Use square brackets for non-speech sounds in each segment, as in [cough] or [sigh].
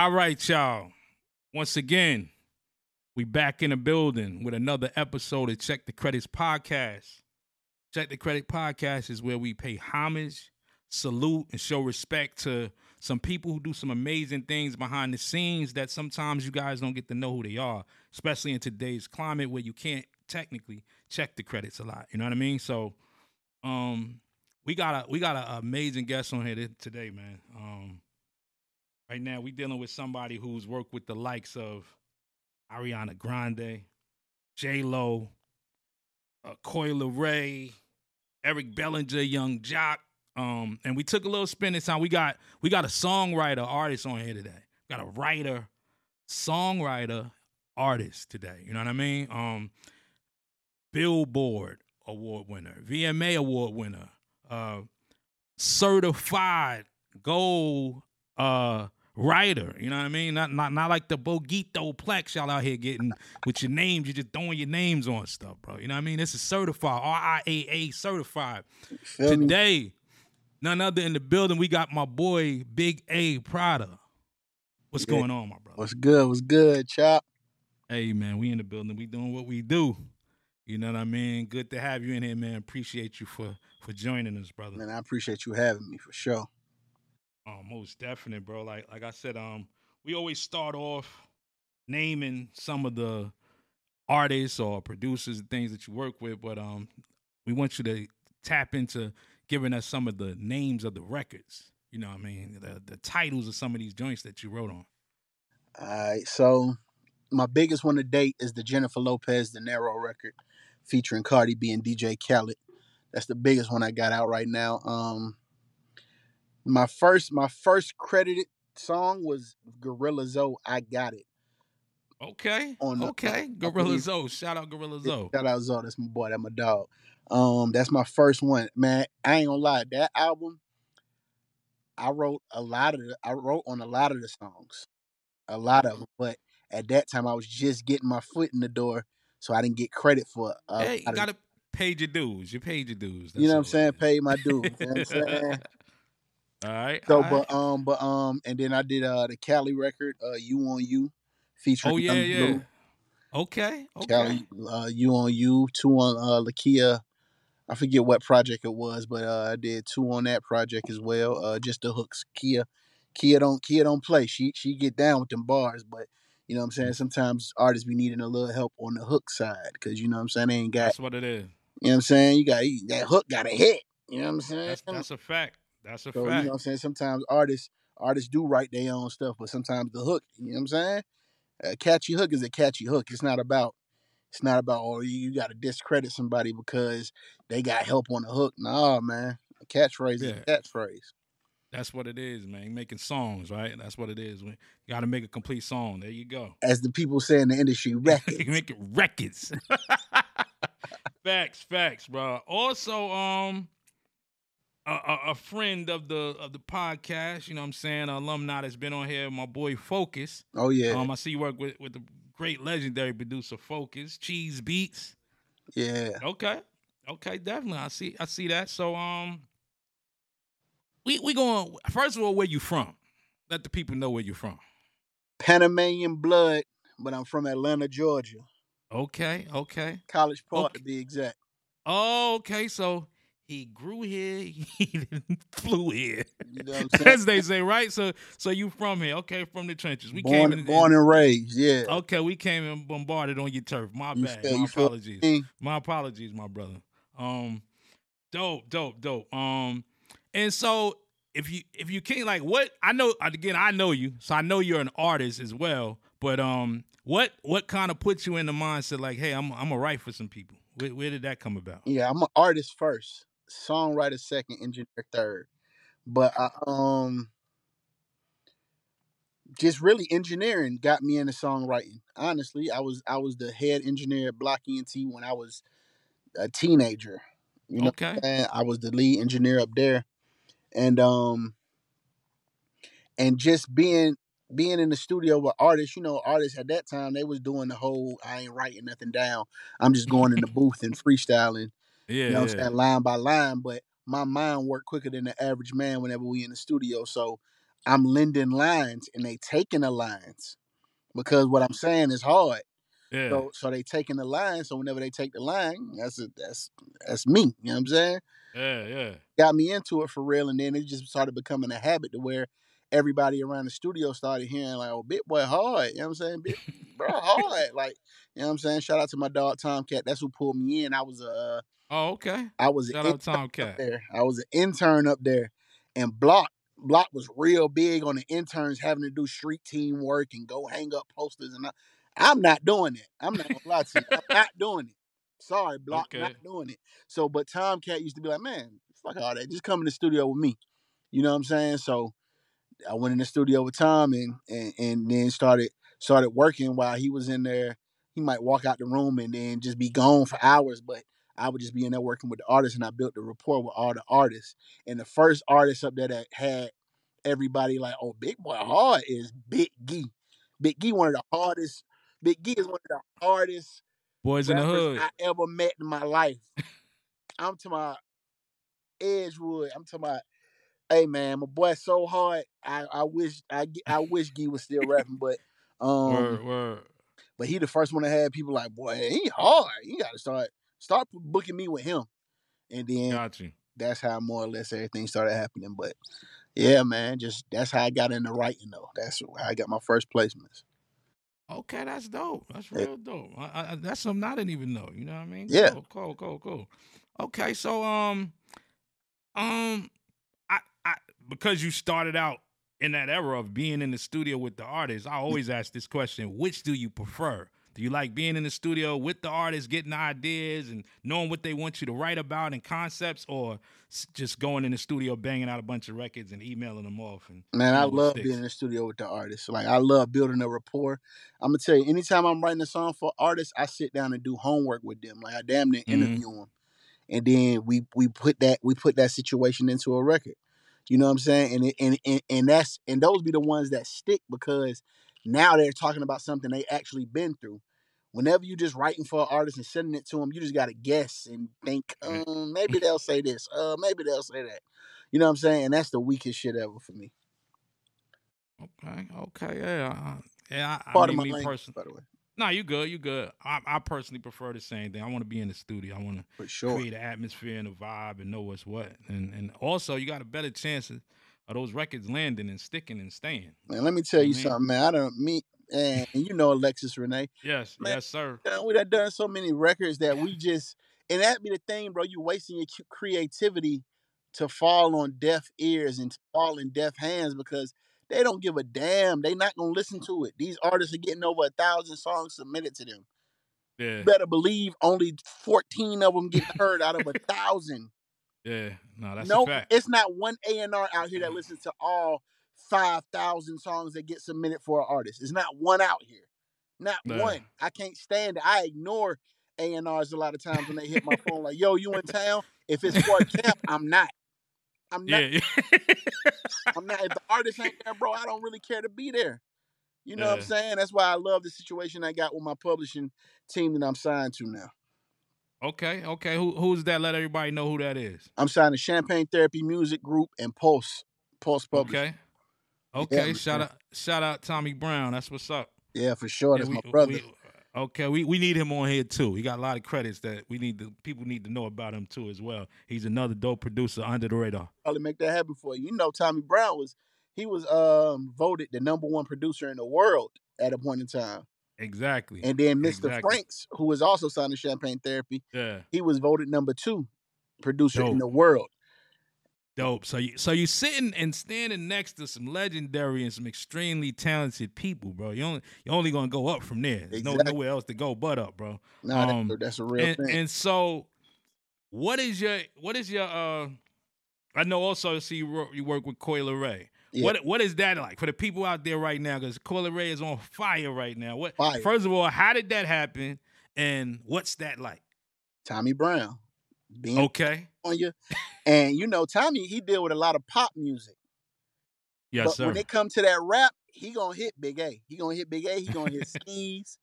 All right, y'all. Once again, we back in the building with another episode of Check Tha Credits podcast. Check Tha Credit podcast is where we pay homage, salute, and show respect to some people who do some amazing things behind the scenes that sometimes you guys don't get to know who they are, especially in today's climate where you can't technically check the credits a lot. You know what I mean? So, um, we got a we got an amazing guest on here today, man. Um, right now we dealing with somebody who's worked with the likes of Ariana Grande, J Lo, uh, Coi Leray, Eric Bellinger, Young Joc. Um, and we took a little spin this time. We got we got a songwriter artist on here today. We got a writer, songwriter, artist today. You know what I mean? Um, Billboard award winner, VMA award winner, uh, certified gold uh writer. You know what I mean? Not not not like the Boguito Plex y'all out here getting with your names. You're just throwing your names on stuff, bro. You know what I mean? This is certified, RIAA certified. Today, none other in the building. We got my boy Big A Prado. What's yeah. going on, my brother? What's good? What's good, Chop? Hey man, we in the building. We doing what we do. You know what I mean? Good to have you in here, man. Appreciate you for for joining us, brother. Man, I appreciate you having me for sure. Oh, most definite, bro. Like like I said, um, we always start off naming some of the artists or producers and things that you work with, but um, we want you to tap into giving us some of the names of the records. You know what I mean? The the titles of some of these joints that you wrote on. All right, so my biggest one to date is the Jennifer Lopez Dinero record featuring Cardi B and DJ Khaled. That's the biggest one I got out right now. Um, my first my first credited song was Gorilla Zoe. I got it. Okay. On the, okay. Gorilla Zoe. Shout out Gorilla Zoe. Shout out Zoe. That's my boy. That's my dog. Um, that's my first one. Man, I ain't gonna lie. That album, I wrote a lot of the, I wrote on a lot of the songs. A lot of them. But at that time I was just getting my foot in the door, so I didn't get credit for uh Hey, you gotta pay your dues. You paid your dues. That's you know what I'm saying? Pay my dues. you know what I'm saying? [laughs] All right. So, all but right. um, but um, and then I did uh the Kali record, uh, "You on You," featuring. Oh yeah, yeah. Blue. Okay. Okay. Kali, uh, "You on You," two on uh Lakia. I forget what project it was, but uh, I did two on that project as well. Uh, just the hooks. Kia, Kia don't Kia don't play. She she get down with them bars, but you know what I'm saying. Sometimes artists be needing a little help on the hook side because you know what I'm saying. They ain't got. That's what it is. You know what I'm saying. You got that hook got a hit. You know what I'm saying. That's, that's a fact. That's a so, fact. You know what I'm saying? Sometimes artists artists do write their own stuff, but sometimes the hook, you know what I'm saying? A catchy hook is a catchy hook. It's not about it's not about oh you, got to discredit somebody because they got help on the hook. Nah, man. A catchphrase yeah. is a catchphrase. That's what it is, man. making songs, right? That's what it is. We got to make a complete song. There you go. As the people say in the industry, [laughs] records. making records. [laughs] facts, facts, bro. Also, um, a, a, friend of the of the podcast. You know what I'm saying? An alumni that's been on here. My boy Focus. Oh yeah. Um, I see you work with with the great legendary producer Focus Cheeze Beatz. Yeah. Okay. Okay. Definitely. I see. I see that. So um, we we going first of all. Where you from? Let the people know where you're from. Panamanian blood, but I'm from Atlanta, Georgia. Okay. Okay. College Park okay. to be exact. okay. So he grew here, [laughs] he flew here. You know [laughs] As they say, right? So so you from here. Okay, from the trenches. We born, came in, born and raised, yeah. Okay, we came and bombarded on your turf. My you bad. My apologies. My apologies, my brother. Um dope, dope, dope. Um and so if you if you can't like what I know again, I know you, so I know you're an artist as well. But um what what kind of puts you in the mindset like, hey, I'm I'm a write for some people? Where, where did that come about? Yeah, I'm an artist first songwriter second, engineer third. But I, um, just really engineering got me into songwriting. Honestly, I was I was the head engineer at Block ENT when I was a teenager. You know, okay. I was the lead engineer up there, and um, and just being being in the studio with artists, you know, artists at that time they was doing the whole I ain't writing nothing down. I'm just going in the booth and freestyling yeah, you know yeah. what I'm saying, line by line. But my mind worked quicker than the average man whenever we in the studio. So I'm lending lines and they taking the lines because what I'm saying is hard. Yeah. So so they taking the line. So whenever they take the line, that's a, that's that's me. You know what I'm saying? yeah, yeah. Got me into it for real, and then it just started becoming a habit to where everybody around the studio started hearing like, "Oh, Big Boy hard." You know what I'm saying? Big, [laughs] bro, hard. Like, you know what I'm saying? Shout out to my dog Tomcat. That's who pulled me in. I was a uh, Oh, okay. I was Shout an out Tomcat. there. I was an intern up there, and Block Block was real big on the interns having to do street team work and go hang up posters. And I, I'm not doing it. I'm not gonna lie to you. I'm not doing it. Sorry, [laughs] Block, Okay. not doing it. So, but Tomcat used to be like, man, fuck all that. Just come in the studio with me. You know what I'm saying? So, I went in the studio with Tom and and, and then started started working while he was in there. He might walk out the room and then just be gone for hours, but I would just be in there working with the artists, and I built the rapport with all the artists. And the first artist up there that had everybody like, "Oh, Big Boy Hard" is Big Gee. Big Gee, one of the hardest. Big Gee is one of the hardest Boys in the hood. I ever met in my life. I'm to my Edgewood. I'm to my. Hey man, my boy so hard. I, I wish I I wish Gee was still rapping, but um, word, word. but he the first one that had people like, boy, he hard. You got to start start booking me with him, and then Got you. that's how more or less everything started happening. But yeah, man, just that's how I got into writing though. That's how I got my first placements. Okay, that's dope. That's real dope. I, I, that's something I didn't even know. You know what I mean? Yeah. Cool, cool, cool, cool. Okay, so um, um, because you started out in that era of being in the studio with the artists, I always ask this question: Which do you prefer? Do you like being in the studio with the artists, getting ideas and knowing what they want you to write about and concepts, or just going in the studio, banging out a bunch of records and emailing them off? And Man, I love sticks? being in the studio with the artists. Like I love building a rapport. I'm gonna tell you, anytime I'm writing a song for artists, I sit down and do homework with them. Like I damn near Mhm. interview them, and then we we put that we put that situation into a record. You know what I'm saying? And and and and that's and those be the ones that stick because now they're talking about something they actually been through. Whenever you just writing for an artist and sending it to them, you just gotta guess and think, um, maybe they'll say this, uh, maybe they'll say that. You know what I'm saying? And that's the weakest shit ever for me. Okay, okay, yeah, uh, yeah. I, I Part mean, of my me language, personally. by the way, No, you good. You good. I, I personally prefer the same thing. I want to be in the studio. I want to sure. create an atmosphere and a vibe and know what's what. And and also, you got a better chance of, those records landing and sticking and staying. Man, let me tell I you something, man. I don't me and you know Alexis Renee. Yes, Man. yes, sir. We done done so many records that we just and that be the thing, bro. You wasting your creativity to fall on deaf ears and to fall in deaf hands because they don't give a damn. They not gonna listen to it. These artists are getting over a thousand songs submitted to them. Yeah, You better believe only fourteen of them get heard out of a [laughs] thousand. yeah. No, that's no, it's not one A and R out here that mm-hmm. listens to all five thousand songs that get submitted for an artist. It's not one out here, not Yeah. one. I can't stand it. I ignore A and R's a lot of times when they hit my phone like, "Yo, you in town?" If it's for a [laughs] camp, I'm not. I'm not. Yeah, [laughs] I'm not. If the artist ain't there, bro, I don't really care to be there. You know what I'm saying? That's why I love the situation I got with my publishing team that I'm signed to now. okay, okay. Who who's that? Let everybody know who that is. I'm signed to Champagne Therapy Music Group and Pulse. Pulse Publishing. Okay, okay. man. shout out, shout out, Tommy Brown. That's what's up. Yeah, for sure. Yeah, That's we- my brother. we- okay, we, we need him on here too. He got a lot of credits that we need to people need to know about him too as well. He's another dope producer under the radar. probably make that happen for you. You know, Tommy Brown was he was um voted the number one producer in the world at a point in time. Exactly. And then Mr. Exactly. Franks, who was also signed to Champagne Therapy, yeah. he was voted number two producer in the world. Dope. So you so you sitting and standing next to some legendary and some extremely talented people, bro. You only you only gonna go up from there. There's no nowhere else to go but up, bro. Nah, Um, that's, a real and, thing. and so what is your what is your uh I know also see you, you work with Coi Leray. Yeah. What what is that like for the people out there right now? Because Coi Leray is on fire right now. What Fire. first of all, how did that happen? And what's that like? Tommy Brown being Okay. [laughs] on you. And you know, Tommy, he deal with a lot of pop music. Yes, but sir. when it come to that rap, he gonna hit Big A. He gonna hit Big A. He gonna hit Skis.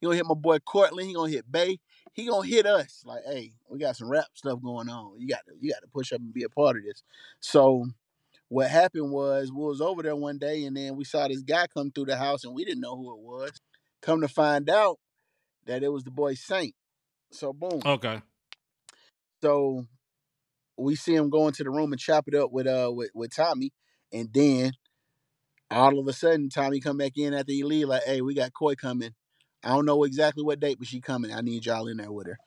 He gonna hit my boy Cortland. He gonna hit Bay. He gonna hit us. Like, hey, we got some rap stuff going on. You got to you got to push up and be a part of this. So what happened was we was over there one day and then we saw this guy come through the house and we didn't know who it was. Come to find out that it was the boy Saint. So boom. Okay. So we see him go into the room and chop it up with uh with, with Tommy, and then all of a sudden Tommy come back in after he leave like, hey, we got Coi coming. I don't know exactly what date, but she coming. I need y'all in there with her.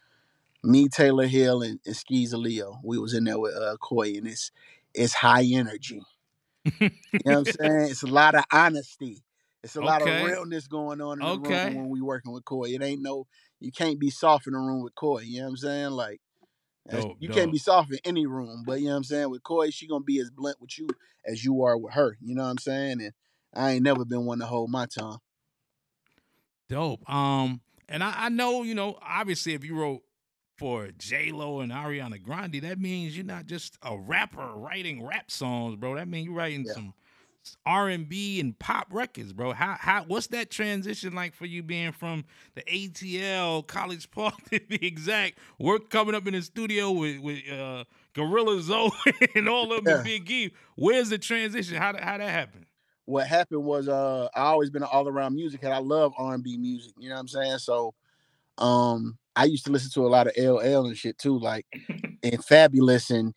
Me, Taylor Hill, and, and Skeezer Leo. We was in there with uh Coi, and it's it's high energy. you know what I'm [laughs] saying? It's a lot of honesty. It's a lot of realness going on in the room when we working with Coi. It ain't no you can't be soft in the room with Coi. You know what I'm saying? Like Dope, you dope. can't be soft in any room, but you know what I'm saying? With Coi, she gonna be as blunt with you as you are with her. You know what I'm saying? And I ain't never been one to hold my tongue. Dope. Um, and I, I know, you know, obviously if you wrote for J Lo and Ariana Grande, that means you're not just a rapper writing rap songs, bro. That means you're writing Yeah. some R and B and pop records, bro. How how what's that transition like for you being from the ATL College Park [laughs] to be exact? Work coming up in the studio with with uh Gorilla Zoe [laughs] and all of them Yeah. Big E. Where's the transition? How how that happen? What happened was uh I always been an all around music and I love R and B music, you know what I'm saying? So um I used to listen to a lot of LL and shit too, like [laughs] and Fabolous and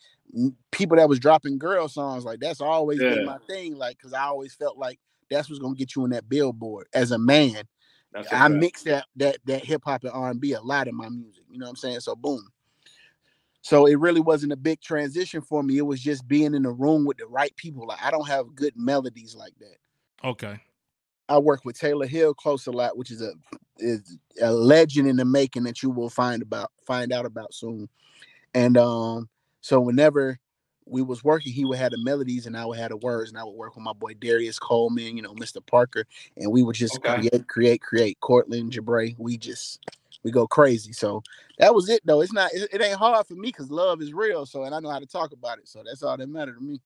people that was dropping girl songs. Like that's always Yeah. been my thing. Like, cause I always felt like that's what's gonna get you in that billboard. As a man, That's a I fact. mix that that that hip hop and R and B a lot in my music. You know what I'm saying? So boom. So it really wasn't a big transition for me. It was just being in the room with the right people. Like I don't have good melodies like that. Okay. I work with Taylor Hill close a lot, which is a is a legend in the making that you will find about find out about soon. And um, so whenever we was working, he would have the melodies and I would have the words, and I would work with my boy Darius Coleman, you know, Mr. Parker, and we would just Okay. create, create, create. Cortland, Jabray, we just we go crazy. So that was it though. It's not it, it ain't hard for me because love is real. So and I know how to talk about it. So that's all that mattered to me.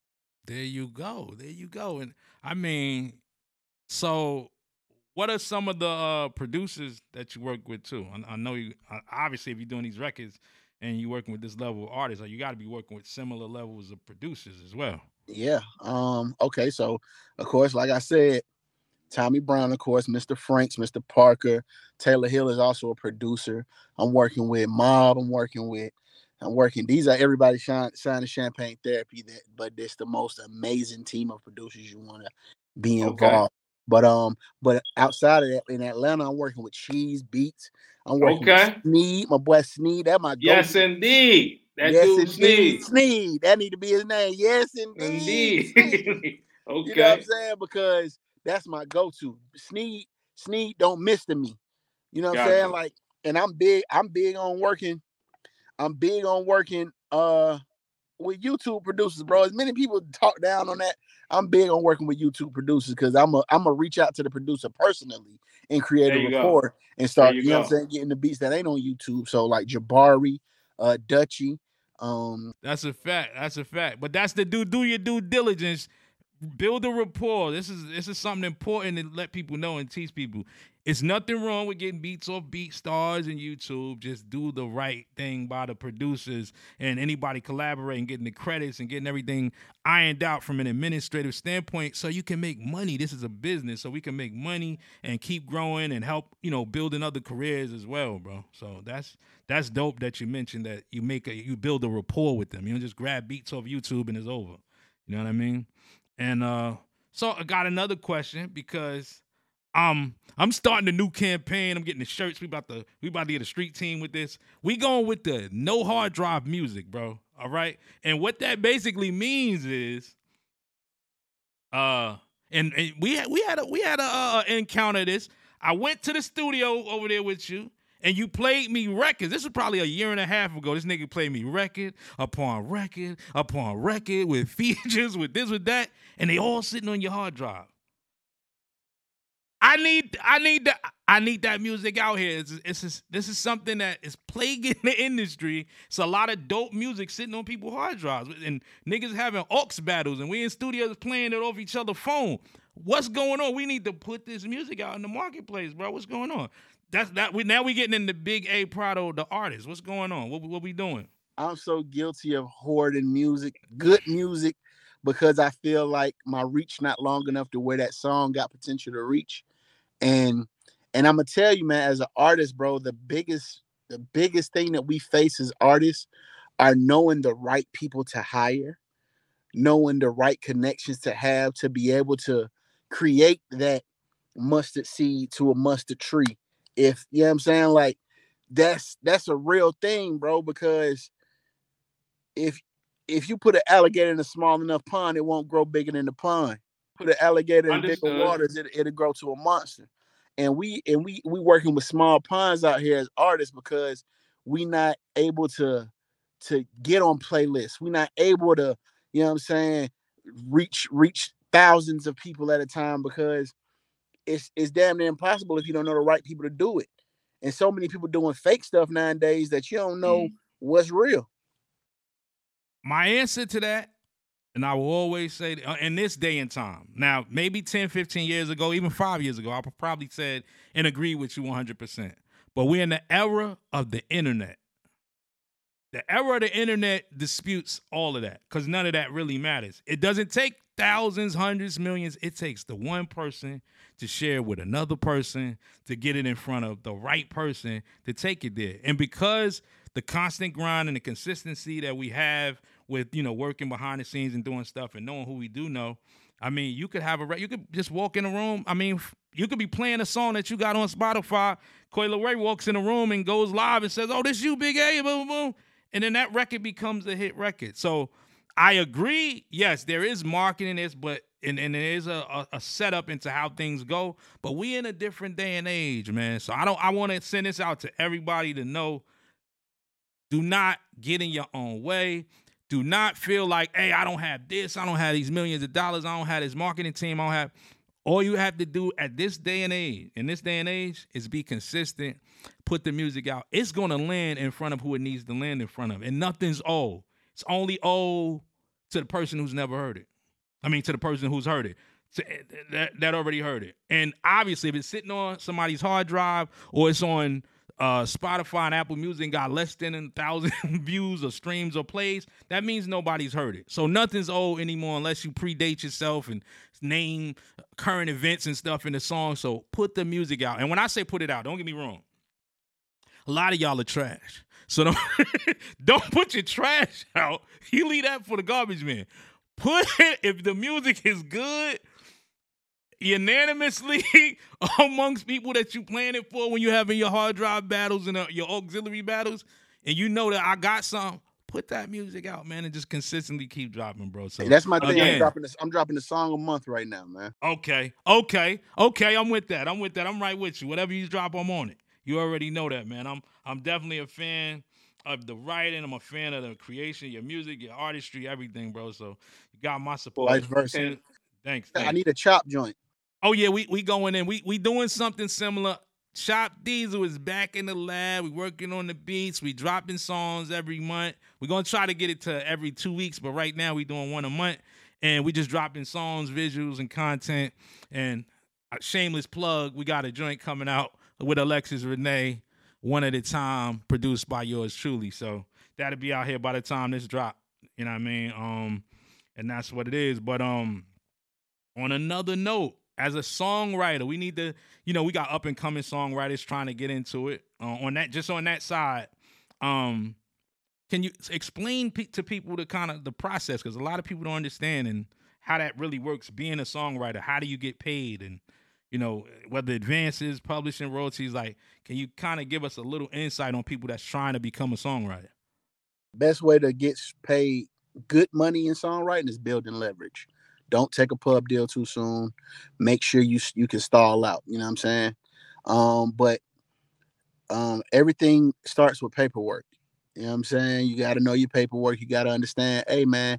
There you go. There you go. And I mean, so what are some of the uh, producers that you work with too? I, I know you uh, obviously if you're doing these records and you're working with this level of artists, like you got to be working with similar levels of producers as well. Yeah. Um, okay, so of course, like I said, Tommy Brown, of course, Mr. Franks, Mr. Parker, Taylor Hill is also a producer. I'm working with Mob, I'm working with I'm working. These are everybody shine signing champagne therapy that but it's the most amazing team of producers you want to be Okay. involved. But um, but outside of that, in Atlanta, I'm working with Cheeze Beatz. I'm working Okay. with Sneed, my boy Sneed. That my Yes, go-to. indeed. That yes, dude indeed. Sneed. Sneed. That need to be his name. Yes, indeed. Indeed. Okay. [laughs] You know what I'm saying? Because that's my go-to. Sneed, Sneed don't miss to me. You know what I'm saying? Like, and I'm big, I'm big on working. I'm big on working uh with YouTube producers, bro. As many people talk down on that, I'm big on working with YouTube producers because I'm a I'm a reach out to the producer personally and create There a you go. rapport and start, you you, know what. I'm saying, getting the beats that ain't on YouTube. So like Jabari, uh Dutchy, um, That's a fact. That's a fact. But that's the do do your due diligence. Build a rapport. This is this is something important to let people know and teach people. It's nothing wrong with getting beats off Beat Stars and YouTube. Just do the right thing by the producers and anybody collaborating, getting the credits and getting everything ironed out from an administrative standpoint so you can make money. This is a business, so we can make money and keep growing and help, you know, building other careers as well, bro. So that's that's dope that you mentioned that you make a you build a rapport with them. You don't just grab beats off YouTube and it's over. You know what I mean? And uh so I got another question because um I'm starting a new campaign. I'm getting the shirts. We about to we about to get a street team with this. We going with the no hard drive music, bro. All right. And what that basically means is uh and, and we had we had a we had a uh, encounter this. I went to the studio over there with you and you played me records. This was probably a year and a half ago. This nigga played me record upon record upon record with [laughs] features, with this, with that, and they all sitting on your hard drive. I need, I need that, I need that music out here. It's, it's this is something that is plaguing the industry. It's a lot of dope music sitting on people's hard drives, and niggas having aux battles, and we in studios playing it off each other's phone. What's going on? We need to put this music out in the marketplace, bro. What's going on? That's that. We now we getting into Big A Prado, the artist. What's going on? What what we doing? I'm so guilty of hoarding music, good music, because I feel like my reach not long enough to where that song got potential to reach. And and I'm gonna tell you, man, as an artist, bro, the biggest the biggest thing that we face as artists are knowing the right people to hire, knowing the right connections to have to be able to create that mustard seed to a mustard tree. If you know what I'm saying, like that's that's a real thing, bro, because if if you put an alligator in a small enough pond, it won't grow bigger than the pond. Put an alligator Understood. in bigger waters, it, it'll grow to a monster. And we and we we working with small ponds out here as artists because we not able to to get on playlists. We're not able to, you know what I'm saying, reach reach thousands of people at a time because it's it's damn near impossible if you don't know the right people to do it. And so many people doing fake stuff nowadays that you don't know mm. what's real. My answer to that, and I will always say uh, in this day and time, now maybe 10, 15 years ago, even five years ago, I probably said and agree with you 100%. But we're in the era of the internet. The era of the internet disputes all of that because none of that really matters. It doesn't take thousands, hundreds, millions. It takes the one person to share with another person to get it in front of the right person to take it there. And because the constant grind and the consistency that we have with you know working behind the scenes and doing stuff and knowing who we do know. I mean, you could have a you could just walk in a room. I mean, you could be playing a song that you got on Spotify. Coi Leray walks in the room and goes live and says, "Oh, this you, Big A," boom, boom, and then that record becomes a hit record. So I agree. Yes, there is marketing this, but and, and there is a, a, a, setup into how things go. But we in a different day and age, man. So I don't. I want to send this out to everybody to know do not get in your own way. Do not feel like, hey, I don't have this. I don't have these millions of dollars. I don't have this marketing team. I don't have. All you have to do at this day and age, in this day and age, is be consistent. Put the music out. It's gonna land in front of who it needs to land in front of, and nothing's old. It's only old to the person who's never heard it. I mean, to the person who's heard it. To, that, that already heard it. And obviously, if it's sitting on somebody's hard drive or it's on uh, Spotify and Apple Music got less than a thousand [laughs] views or streams or plays, that means nobody's heard it. So nothing's old anymore unless you predate yourself and name current events and stuff in the song. So put the music out. And when I say put it out, don't get me wrong. A lot of y'all are trash. So don't, [laughs] don't put your trash out. [laughs] You leave that for the garbage man. Put it if the music is good unanimously [laughs] amongst people that you plan it for when you're having your hard drive battles and uh, your auxiliary battles, and you know that I got some. Put that music out, man, and just consistently keep dropping, bro. So hey, that's my thing. Again, I'm dropping this. I'm dropping a song a month right now, man. Okay, okay, okay. I'm with that. I'm with that. I'm right with you. Whatever you drop, I'm on it. You already know that, man. I'm I'm definitely a fan of the writing. I'm a fan of the creation, your music, your artistry, everything, bro. So you got my support. Vice versa. thanks, thanks. I need a chop joint. Oh yeah, we we going in. We we doing something similar. Chop Diesel is back in the lab. We working on the beats. We dropping songs every month. We're gonna try to get it to every two weeks, but right now we doing one a month, and we just dropping songs, visuals, and content. And shameless plug, we got a joint coming out with Alexis Renee, one at a time, produced by yours truly. So that'll be out here by the time this drop. You know what I mean? Um, and that's what it is. But um, on another note, as a songwriter, we need to, you know, we got up and coming songwriters trying to get into it. Uh, on that, just on that side, um, can you explain pe- to people the kind of the process? Because a lot of people don't understand and how that really works. Being a songwriter, how do you get paid, and you know whether advances, publishing royalties. Like, can you kind of give us a little insight on people that's trying to become a songwriter? Best way to get paid good money in songwriting is building leverage. Don't take a pub deal too soon. Make sure you you can stall out. You know what I'm saying? Um, but um, everything starts with paperwork. You know what I'm saying? You got to know your paperwork. You got to understand, hey man,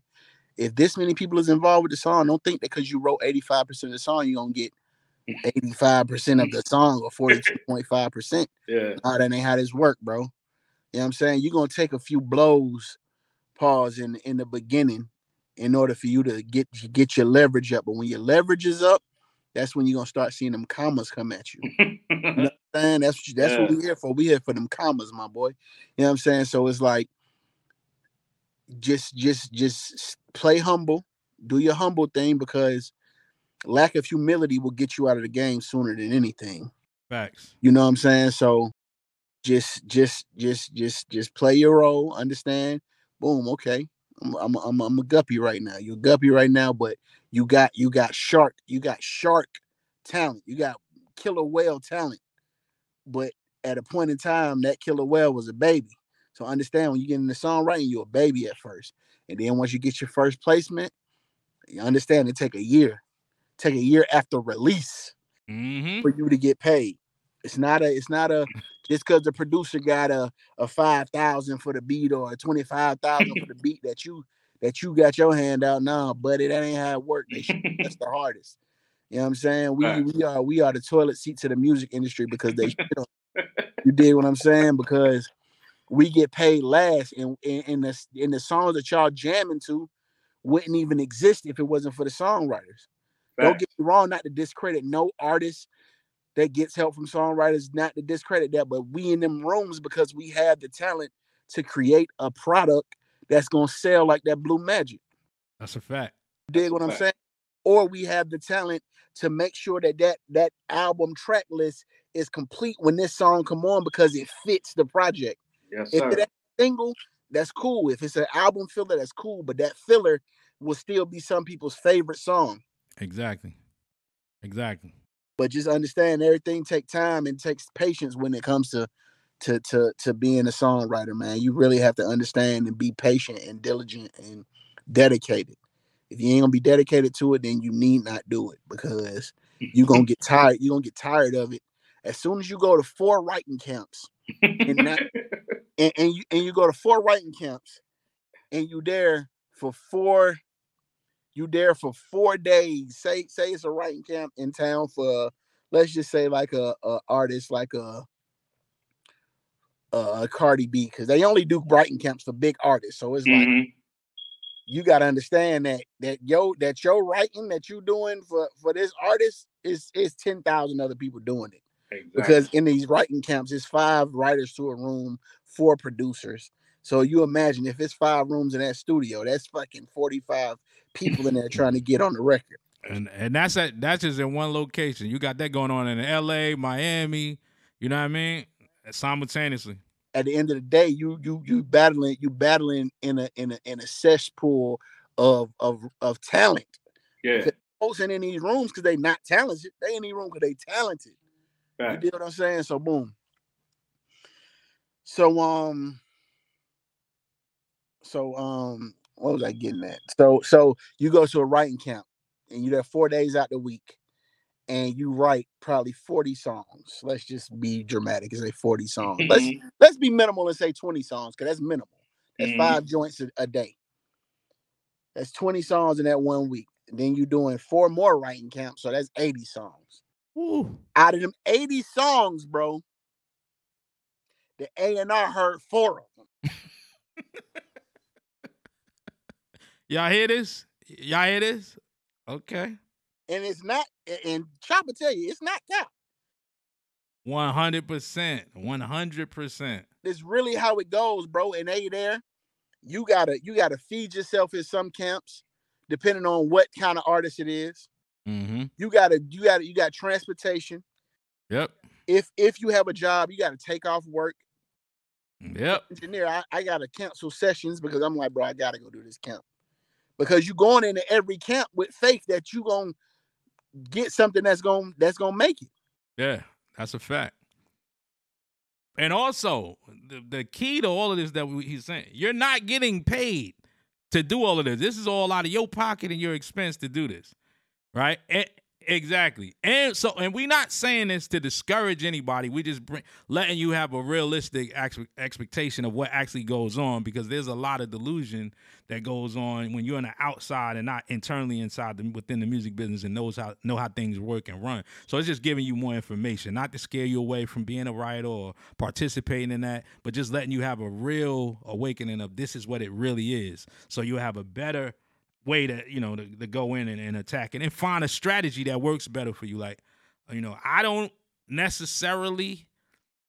if this many people is involved with the song, don't think that because you wrote 85% of the song, you're gonna get 85% of the song or 42.5%. Yeah. No, that ain't how this work, bro. You know what I'm saying? You're gonna take a few blows, pause in in the beginning in order for you to get get your leverage up. But when your leverage is up, that's when you're gonna start seeing them commas come at you. you know [laughs] what That's what that's yeah. what we here for. We here for them commas, my boy. You know what I'm saying? So it's like just just just play humble, do your humble thing because lack of humility will get you out of the game sooner than anything. Facts. You know what I'm saying? So just just just just just play your role, understand. Boom, okay. I'm I'm I'm, I'm a guppy right now. You're a guppy right now, but you got you got shark, you got shark talent, you got killer whale talent. But at a point in time, that killer whale was a baby. So understand when you get in the songwriting, you're a baby at first. And then once you get your first placement, you understand it take a year. Take a year after release Mm-hmm. for you to get paid. It's not a it's not a just because the producer got a, a five thousand for the beat or a twenty five thousand for the beat that you that you got your hand out now, buddy. That ain't how it work. That's the hardest. You know what I'm saying? We Facts. we are we are the toilet seat to the music industry because they. [laughs] You did what I'm saying? Because we get paid last, and in, in the in the songs that y'all jamming to wouldn't even exist if it wasn't for the songwriters. Don't get me wrong, not to discredit no artist that gets help from songwriters, not to discredit that, but we in them rooms because we have the talent to create a product that's gonna sell like that blue magic. That's a fact. Dig That's a what I'm saying? Or we have the talent to make sure that that that album track list is complete when this song come on because it fits the project. Yes, If sir. it ain't single, that's cool. If it's an album filler, that's cool. But that filler will still be some people's favorite song. Exactly. Exactly. But just understand everything take time and takes patience when it comes to to to to being a songwriter, man. You really have to understand and be patient and diligent and dedicated. If you ain't gonna be dedicated to it, then you need not do it because you're gonna get tired. You're gonna get tired of it. As soon as you go to four writing camps not- [laughs] and, and you and you go to four writing camps and you there for four you there for four days say say it's a writing camp in town for let's just say like a, a artist like a a Cardi B because they only do writing camps for big artists so it's like Mhm. you got to understand that that yo that your writing that you doing for for this artist is is 10,000 other people doing it Exactly. because in these writing camps, it's five writers to a room, four producers. So you imagine if it's five rooms in that studio, that's fucking 45 people in there [laughs] trying to get on the record. And and that's at that's just in one location. You got that going on in L.A., Miami. You know what I mean? Simultaneously. At the end of the day, you you you battling you battling in a in a in a cesspool of of of talent. yeah. Folks ain't in these rooms because they not talented. They in these rooms because they talented. You Facts. get what I'm saying? So boom. So um so um what was I getting at? So so you go to a writing camp and you're there four days out the week and you write probably 40 songs. Let's just be dramatic and say 40 songs. Let's Mhm. let's be minimal and say 20 songs because that's minimal. That's Mhm. five joints a, a day. That's 20 songs in that one week. And then you're doing four more writing camps, so that's 80 songs Woo. out of them 80 songs, bro, the A and R heard four of them. [laughs] Y'all hear this? Y'all hear this? Okay. And it's not, and Chopper tell you, it's not cap. One hundred percent. One hundred percent. It's really how it goes, bro. And they there, you gotta you gotta feed yourself in some camps, depending on what kind of artist it is. Mm-hmm. You gotta you gotta you got transportation. Yep. If if you have a job, you gotta take off work. Yep. Engineer, I, I gotta cancel sessions because I'm like, bro, I gotta go do this camp. Because you're going into every camp with faith that you're gonna get something that's gonna that's gonna make it. Yeah, that's a fact. And also, the, the key to all of this that we, he's saying, you're not getting paid to do all of this. This is all out of your pocket and your expense to do this, right? E- exactly. And so, and we're not saying this to discourage anybody. We just bring letting you have a realistic ex- expectation of what actually goes on because there's a lot of delusion that goes on when you're on the outside and not internally inside the, within the music business and knows how know how things work and run. So it's just giving you more information, not to scare you away from being a writer or participating in that, but just letting you have a real awakening of this is what it really is. So you have a better way to you know to, to go in and, and attack and find a strategy that works better for you. Like you know, I don't necessarily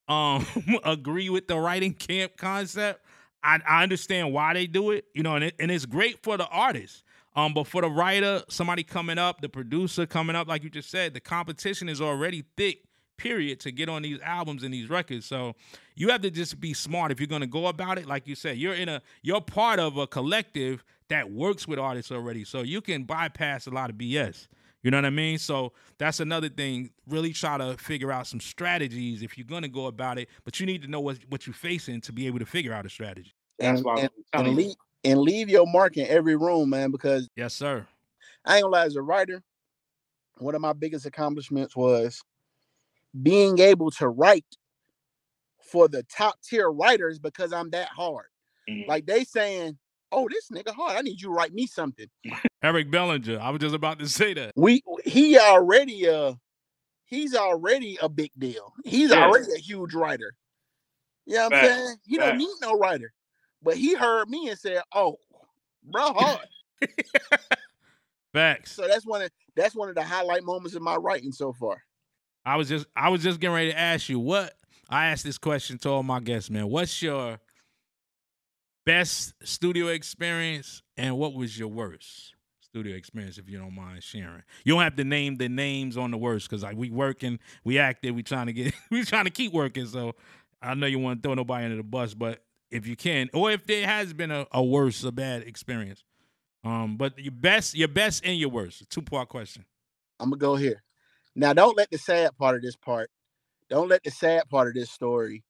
um [laughs] agree with the writing camp concept. I, I understand why they do it, you know, and it, and it's great for the artists. Um, but for the writer, somebody coming up, the producer coming up, like you just said, the competition is already thick. Period to get on these albums and these records. So you have to just be smart if you're gonna go about it. Like you said, you're in a you're part of a collective that works with artists already, so you can bypass a lot of BS. You know what I mean? So that's another thing. Really try to figure out some strategies if you're gonna go about it, but you need to know what what you're facing to be able to figure out a strategy. And, That's why and, and leave and leave your mark in every room, man. Because Yes, sir. I ain't gonna lie, as a writer, one of my biggest accomplishments was being able to write for the top tier writers because I'm that hard. Mhm. Like they saying, "Oh, this nigga hard. I need you to write me something." [laughs] Eric Bellinger. I was just about to say that. We he already uh he's already a big deal. He's Yeah. already a huge writer. You know what I'm saying? He don't need no writer. But he heard me and said, "Oh, bro, hard." [laughs] Facts. so that's one of that's one of the highlight moments in my writing so far. I was just I was just getting ready to ask you what I asked this question to all my guests, man. What's your best studio experience and what was your worst studio experience if you don't mind sharing? You don't have to name the names on the worst because like we working, we active, we trying to get [laughs] we trying to keep working. So I know you want to throw nobody under the bus, but if you can, or if there has been a, a worse, a bad experience. Um, but your best, your best and your worst. Two part question. I'm gonna go here. Now, don't let the sad part of this part, don't let the sad part of this story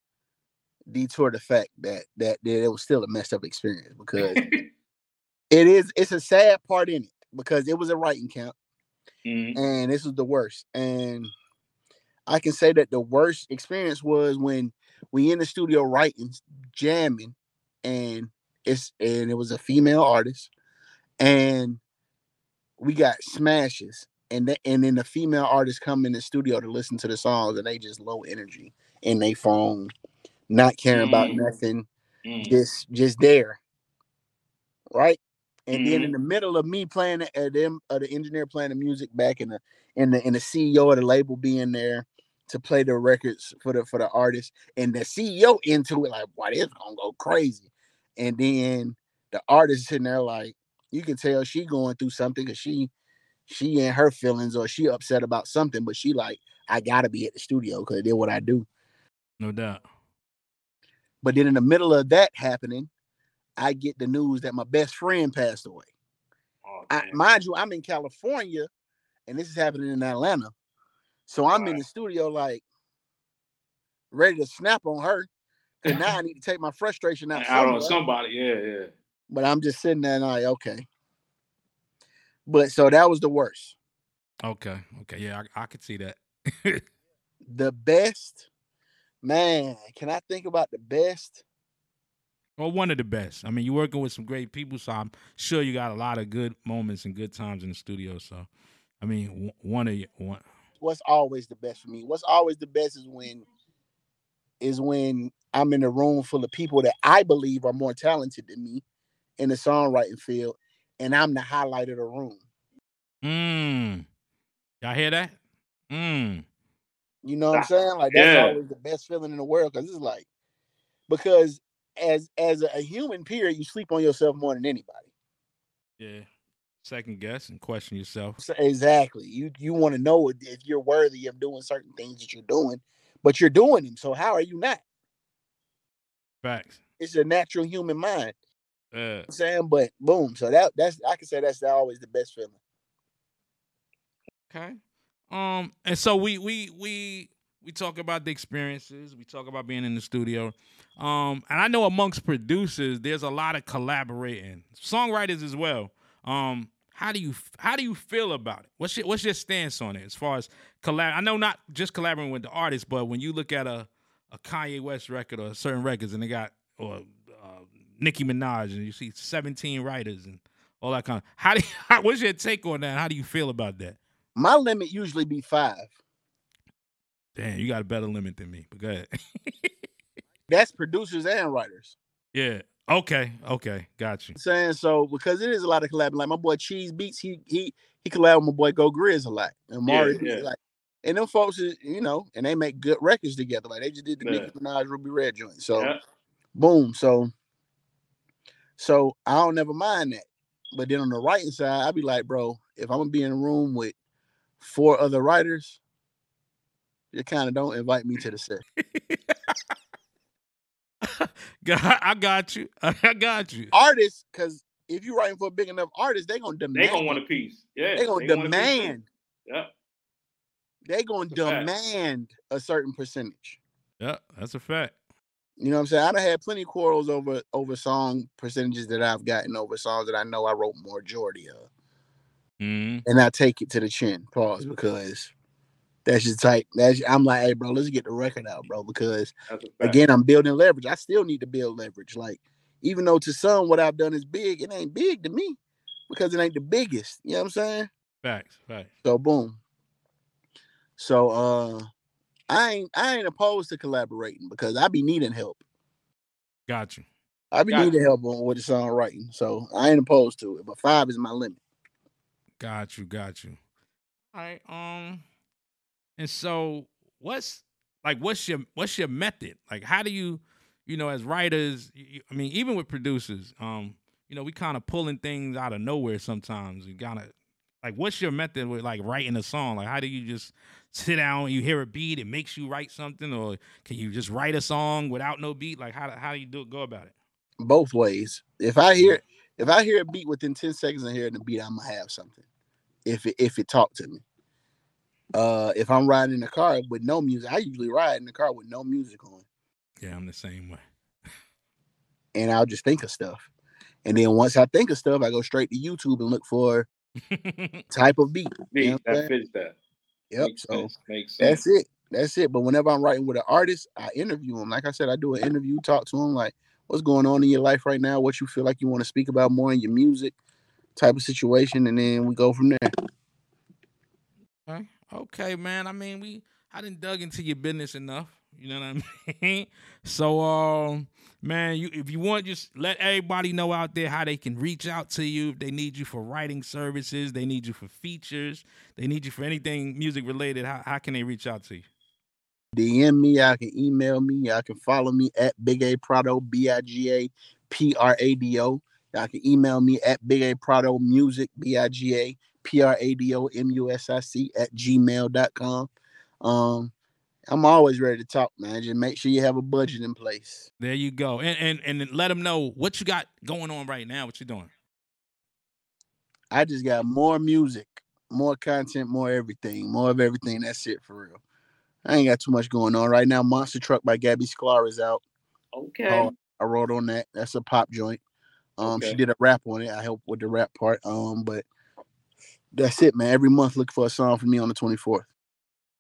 detour the fact that that, that it was still a messed up experience because [laughs] it is it's a sad part in it because it was a writing camp Mhm. and this was the worst. And I can say that the worst experience was when we in the studio writing, jamming, and it's and it was a female artist, and we got smashes, and the, and then the female artists come in the studio to listen to the songs, and they just low energy in they phone, not caring about Mm. nothing, Mhm. just just there, right? And then in the middle of me playing the- uh, them, uh, the engineer playing the music back, and the and the and the CEO of the label being there to play the records for the for the artist, and the CEO into it like, "Why this gonna go crazy?" And then the artist sitting there like, you can tell she going through something because she she in her feelings or she upset about something, but she like, I gotta be at the studio because I did what I do. No doubt. But then in the middle of that happening, I get the news that my best friend passed away. Oh, I, mind you, I'm in California, and this is happening in Atlanta. So I'm in Right. the studio like ready to snap on her. And now I need to take my frustration out. out on somebody. Yeah, yeah. But I'm just sitting there and like, okay. But so that was the worst. Okay. Okay. Yeah, I, I could see that. [laughs] The best, man. Can I think about the best? well, one of the best. I mean, you're working with some great people, so I'm sure you got a lot of good moments and good times in the studio. So, I mean, one of you, one. What's always the best for me? What's always the best is when is when I'm in a room full of people that I believe are more talented than me in the songwriting field, and I'm the highlight of the room. Mmm. Y'all hear that? Mmm. You know what I'm saying? Like that's Yeah. always the best feeling in the world because it's like because as as a, a human period, you sleep on yourself more than anybody. Yeah. Second guess and question yourself. So exactly. You you want to know if if you're worthy of doing certain things that you're doing, but you're doing them. So how are you not? Facts. It's a natural human mind. Uh, You know what I'm saying, but boom. So that that's I can say that's always the best feeling. okay. Um, and so we we we we talk about the experiences. We talk about being in the studio. Um, and I know amongst producers, there's a lot of collaborating, songwriters as well. Um, how do you how do you feel about it? What's your what's your stance on it as far as collab? I know not just collaborating with the artist, but when you look at a a Kanye West record or certain records, and they got or uh, Nicki Minaj, and you see 17 writers and all that kind of. How do you, [laughs] what's your take on that? How do you feel about that? My limit usually be five. Damn, you got a better limit than me. But go ahead. [laughs] That's producers and writers. yeah. Okay. Okay. Got you. saying so because it is a lot of collabing. Like my boy Cheeze Beatz, he he he collab with my boy Go Grizz a lot. And Yeah, Mario, yeah. like and them folks is, you know, and they make good records together. Like they just did the Yeah. Nicki Minaj Ruby Red joint. So yeah. boom. So so I don't never mind that. But then on the writing side, I'd be like, bro, if I'm gonna be in a room with four other writers, you kind of don't invite me to the set. [laughs] I got you. [laughs] I got you. Artists, because if you're writing for a big enough artist, they're gonna demand. They're gonna want a piece. Yeah. They're gonna they want a piece too. demand. Yeah. They're gonna That's a fact. demand a certain percentage. Yeah, that's a fact. You know what I'm saying? I've had plenty of quarrels over over song percentages that I've gotten over songs that I know I wrote majority of. Mm, and I take it to the chin. Pause because that's just like that's. I'm like, hey, bro, let's get the record out, bro. Because That's a fact. again, I'm building leverage. I still need to build leverage. Like, even though to some what I've done is big, it ain't big to me because it ain't the biggest. You know what I'm saying? facts, facts. So boom. So uh, I ain't I ain't opposed to collaborating because I be needing help. Got you. I be Gotcha. needing help on with the songwriting. So I ain't opposed to it. But five is my limit. Got you, got you. All right. Um, and so what's like what's your what's your method? Like how do you, you know, as writers, you, you- I mean, even with producers, um, you know, we kind of pulling things out of nowhere sometimes. You gotta like what's your method with like writing a song? Like how do you just sit down and you hear a beat, it makes you write something, or can you just write a song without no beat? Like how do- how do you do go about it? both ways. If I hear if I hear a beat within 10 seconds of hearing the beat, I'm gonna have something. If it if it talk to me. Uh if I'm riding in the car with no music, I usually ride in the car with no music on. Yeah, I'm the same way. [laughs] And I'll just think of stuff. And then once I think of stuff, I go straight to YouTube and look for [laughs] type of beat. Beat, You know that fits that. Yep. Makes So sense. Makes sense. that's it. That's it. But whenever I'm writing with an artist, I interview them. Like I said, I do an interview, talk to them, like what's going on in your life right now, what you feel like you want to speak about more in your music, type of situation, and then we go from there. Okay. Okay, man. I mean, we I didn't dug into your business enough. You know what I [laughs] mean? So um man, you if you want just let everybody know out there how they can reach out to you if they need you for writing services, they need you for features, they need you for anything music related. How how can they reach out to you? DM me, I can email me, I can follow me at Big A Prado, B I G A P R A D O. Y'all can email me at Big A Prado Music, B I G A P R A D O M U S I C at gmail.com. Um, I'm always ready to talk, man. Just make sure you have a budget in place. There you go. And and and let them know what you got going on right now, what you're doing. I just got more music, more content, more everything, more of everything. That's it for real. I ain't got too much going on right now. Monster Truck by Gabby Sklar is out. Okay. Oh, I wrote on that. That's a pop joint. Um, she did a rap on it. I helped with the rap part. Um, but that's it, man. Every month, look for a song from me on the 24th.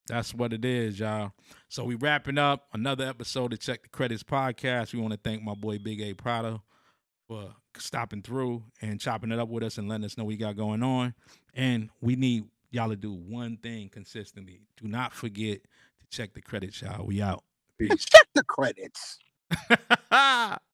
That's what it is, y'all. So we wrapping up another episode of Check Tha Credits podcast. We want to thank my boy Big A Prado for stopping through and chopping it up with us and letting us know what we got going on. And we need y'all to do one thing consistently. Do not forget to check the credits, y'all. We out. Peace. [laughs] Check the credits. [laughs]